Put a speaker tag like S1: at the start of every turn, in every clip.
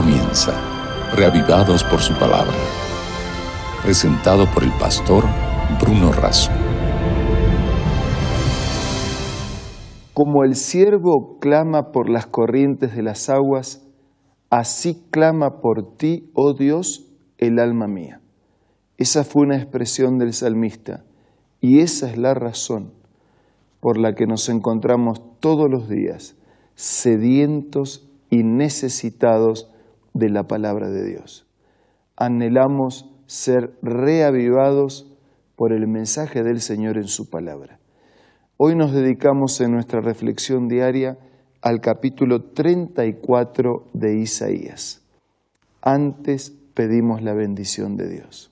S1: comienza, reavivados por su palabra. Presentado por el pastor Bruno Razo.
S2: Como el siervo clama por las corrientes de las aguas, así clama por ti, oh Dios, el alma mía. Esa fue una expresión del salmista y esa es la razón por la que nos encontramos todos los días sedientos y necesitados de la palabra de Dios. Anhelamos ser reavivados por el mensaje del Señor en su palabra. Hoy nos dedicamos en nuestra reflexión diaria al capítulo 34 de Isaías. Antes pedimos la bendición de Dios.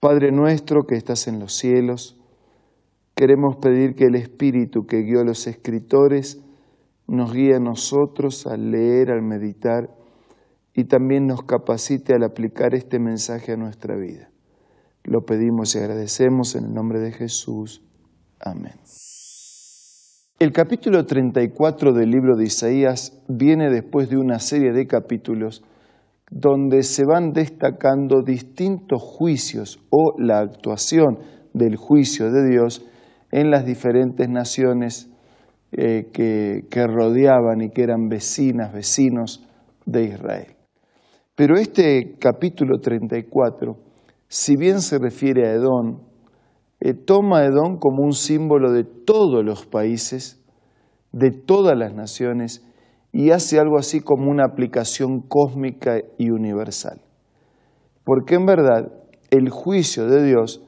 S2: Padre nuestro que estás en los cielos, queremos pedir que el Espíritu que guió a los escritores nos guíe a nosotros al leer, al meditar y también nos capacite al aplicar este mensaje a nuestra vida. Lo pedimos y agradecemos en el nombre de Jesús. Amén. El capítulo 34 del libro de Isaías viene después de una serie de capítulos donde se van destacando distintos juicios o la actuación del juicio de Dios en las diferentes naciones eh, que, que rodeaban y que eran vecinas, vecinos de Israel. Pero este capítulo 34, si bien se refiere a Edom, eh, toma a Edom como un símbolo de todos los países, de todas las naciones, y hace algo así como una aplicación cósmica y universal. Porque en verdad el juicio de Dios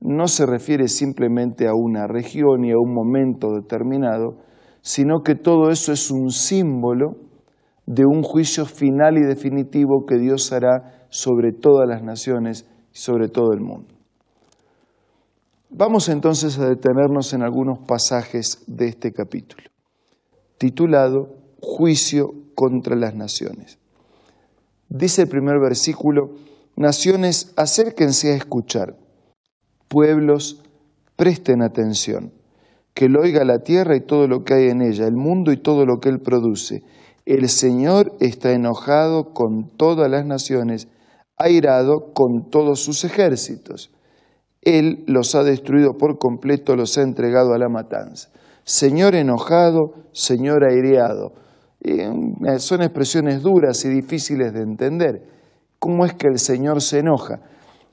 S2: no se refiere simplemente a una región y a un momento determinado, sino que todo eso es un símbolo de un juicio final y definitivo que Dios hará sobre todas las naciones y sobre todo el mundo. Vamos entonces a detenernos en algunos pasajes de este capítulo, titulado Juicio contra las naciones. Dice el primer versículo, Naciones, acérquense a escuchar pueblos, presten atención, que lo oiga la tierra y todo lo que hay en ella, el mundo y todo lo que él produce. El Señor está enojado con todas las naciones, airado con todos sus ejércitos. Él los ha destruido por completo, los ha entregado a la matanza. Señor enojado, Señor aireado. Eh, son expresiones duras y difíciles de entender. ¿Cómo es que el Señor se enoja?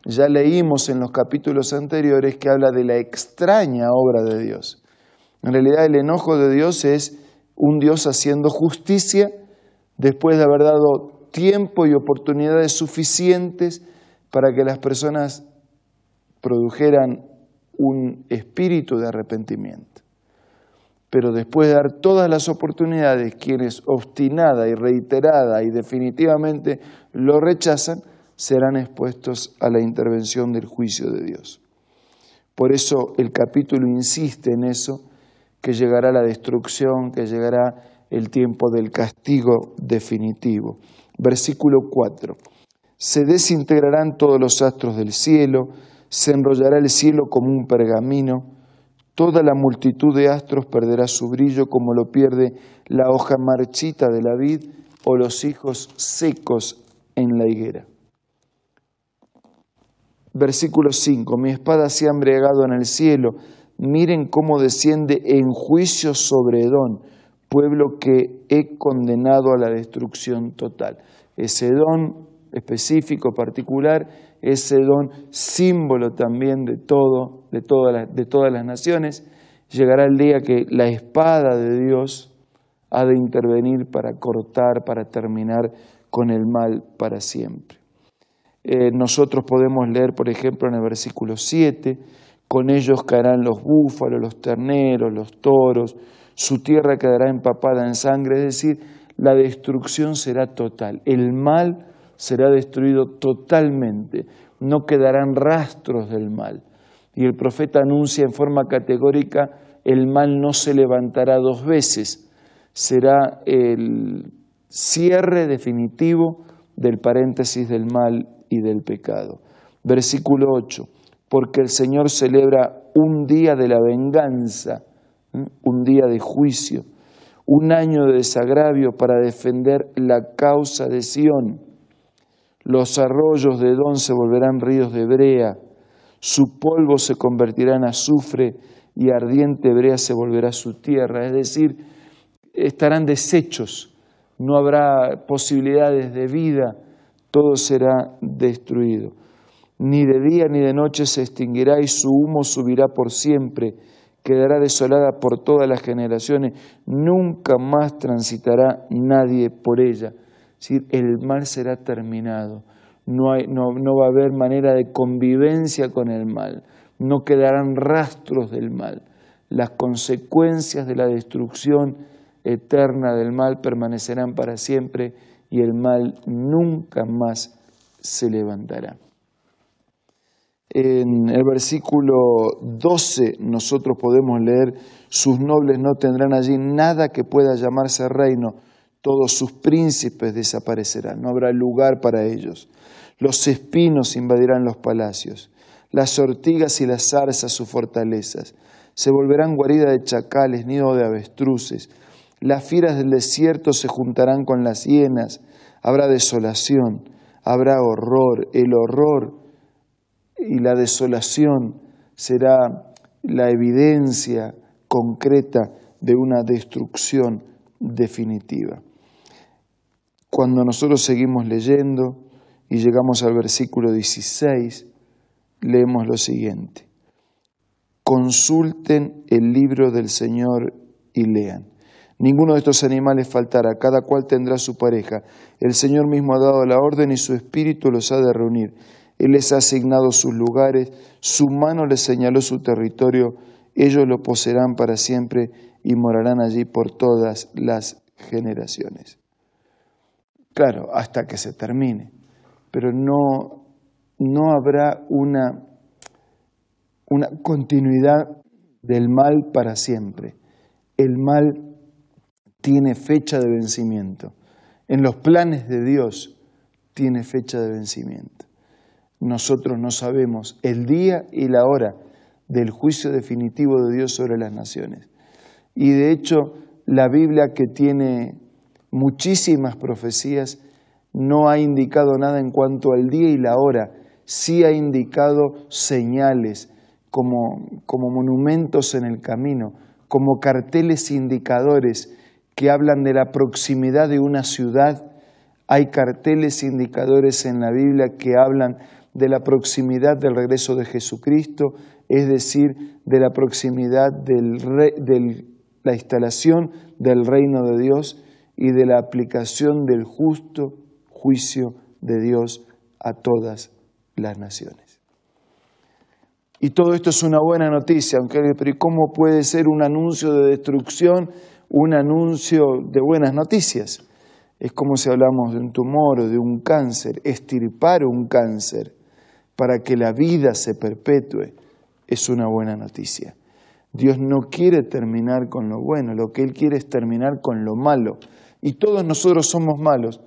S2: Ya leímos en los capítulos anteriores que habla de la extraña obra de Dios. En realidad el enojo de Dios es un Dios haciendo justicia después de haber dado tiempo y oportunidades suficientes para que las personas produjeran un espíritu de arrepentimiento. Pero después de dar todas las oportunidades, quienes obstinada y reiterada y definitivamente lo rechazan, serán expuestos a la intervención del juicio de Dios. Por eso el capítulo insiste en eso, que llegará la destrucción, que llegará el tiempo del castigo definitivo. Versículo 4. Se desintegrarán todos los astros del cielo, se enrollará el cielo como un pergamino, toda la multitud de astros perderá su brillo como lo pierde la hoja marchita de la vid o los hijos secos en la higuera. Versículo 5, mi espada se ha embriagado en el cielo, miren cómo desciende en juicio sobre Edom, pueblo que he condenado a la destrucción total. Ese Edom específico, particular, ese Edom símbolo también de todo, de, de todas las naciones, llegará el día que la espada de Dios ha de intervenir para cortar, para terminar con el mal para siempre. Eh, nosotros podemos leer, por ejemplo, en el versículo 7, con ellos caerán los búfalos, los terneros, los toros, su tierra quedará empapada en sangre, es decir, la destrucción será total, el mal será destruido totalmente, no quedarán rastros del mal. Y el profeta anuncia en forma categórica, el mal no se levantará dos veces, será el cierre definitivo del paréntesis del mal y del pecado. Versículo 8, porque el Señor celebra un día de la venganza, un día de juicio, un año de desagravio para defender la causa de Sión. Los arroyos de Edón se volverán ríos de brea, su polvo se convertirá en azufre y ardiente brea se volverá su tierra. Es decir, estarán deshechos, no habrá posibilidades de vida, todo será destruido. Ni de día ni de noche se extinguirá y su humo subirá por siempre quedará desolada por todas las generaciones, nunca más transitará nadie por ella. el mal será terminado, no, no va a haber manera de convivencia con el mal, no quedarán rastros del mal. Las consecuencias de la destrucción eterna del mal permanecerán para siempre y el mal nunca más se levantará. En el versículo 12 nosotros podemos leer, sus nobles no tendrán allí nada que pueda llamarse reino, todos sus príncipes desaparecerán, no habrá lugar para ellos. Los espinos invadirán los palacios, las ortigas y las zarzas sus fortalezas, se volverán guarida de chacales, nido de avestruces, las fieras del desierto se juntarán con las hienas, habrá desolación, habrá horror, el horror y la desolación será la evidencia concreta de una destrucción definitiva. Cuando nosotros seguimos leyendo y llegamos al versículo 16, leemos lo siguiente. Consulten el libro del Señor y lean. Ninguno de estos animales faltará, cada cual tendrá su pareja. El Señor mismo ha dado la orden y su espíritu los ha de reunir. Él les ha asignado sus lugares, su mano les señaló su territorio, ellos lo poseerán para siempre y morarán allí por todas las generaciones. Claro, hasta que se termine, pero no, no habrá una, una continuidad del mal para siempre. El mal tiene fecha de vencimiento. En los planes de Dios tiene fecha de vencimiento nosotros no sabemos el día y la hora del juicio definitivo de Dios sobre las naciones. Y de hecho, la Biblia que tiene muchísimas profecías no ha indicado nada en cuanto al día y la hora, sí ha indicado señales como, como monumentos en el camino, como carteles indicadores que hablan de la proximidad de una ciudad. Hay carteles indicadores en la Biblia que hablan de la proximidad del regreso de Jesucristo, es decir, de la proximidad de la instalación del reino de Dios y de la aplicación del justo juicio de Dios a todas las naciones. Y todo esto es una buena noticia, aunque pero ¿cómo puede ser un anuncio de destrucción un anuncio de buenas noticias? Es como si hablamos de un tumor o de un cáncer, estirpar un cáncer para que la vida se perpetúe, es una buena noticia. Dios no quiere terminar con lo bueno, lo que Él quiere es terminar con lo malo. Y todos nosotros somos malos.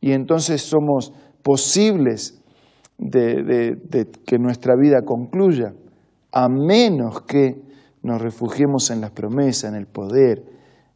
S2: Y entonces somos posibles de, que nuestra vida concluya, a menos que nos refugiemos en las promesas, en el poder,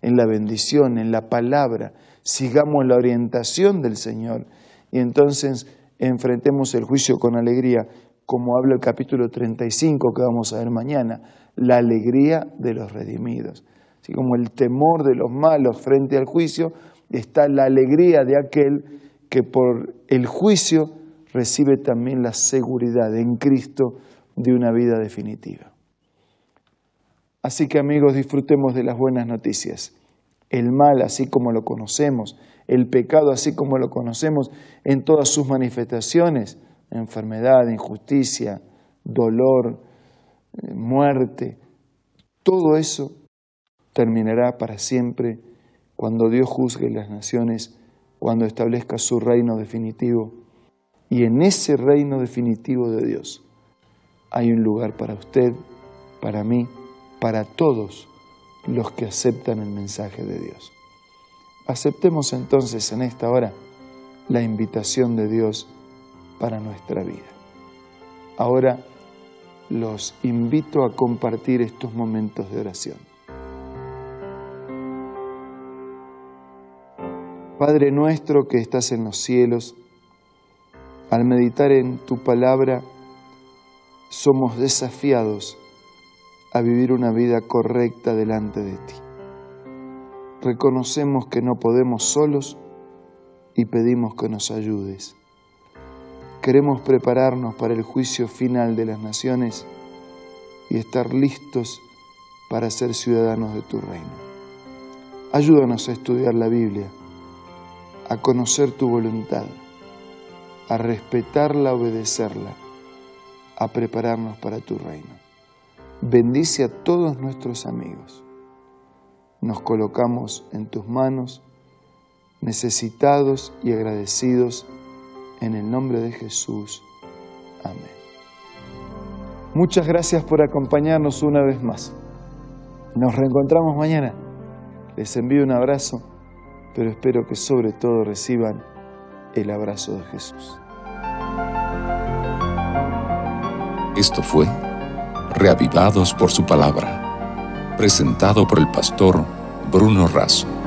S2: en la bendición, en la palabra, sigamos la orientación del Señor. Y entonces enfrentemos el juicio con alegría, como habla el capítulo 35 que vamos a ver mañana, la alegría de los redimidos. Así como el temor de los malos frente al juicio, está la alegría de aquel que por el juicio recibe también la seguridad en Cristo de una vida definitiva. Así que amigos, disfrutemos de las buenas noticias. El mal, así como lo conocemos, el pecado así como lo conocemos en todas sus manifestaciones, enfermedad, injusticia, dolor, eh, muerte, todo eso terminará para siempre cuando Dios juzgue las naciones, cuando establezca su reino definitivo. Y en ese reino definitivo de Dios hay un lugar para usted, para mí, para todos los que aceptan el mensaje de Dios. Aceptemos entonces en esta hora la invitación de Dios para nuestra vida. Ahora los invito a compartir estos momentos de oración. Padre nuestro que estás en los cielos, al meditar en tu palabra, somos desafiados a vivir una vida correcta delante de ti. Reconocemos que no podemos solos y pedimos que nos ayudes. Queremos prepararnos para el juicio final de las naciones y estar listos para ser ciudadanos de tu reino. Ayúdanos a estudiar la Biblia a conocer tu voluntad, a respetarla, obedecerla, a prepararnos para tu reino. Bendice a todos nuestros amigos. Nos colocamos en tus manos, necesitados y agradecidos, en el nombre de Jesús. Amén. Muchas gracias por acompañarnos una vez más. Nos reencontramos mañana. Les envío un abrazo pero espero que sobre todo reciban el abrazo de Jesús.
S1: Esto fue Reavivados por su palabra, presentado por el pastor Bruno Razo.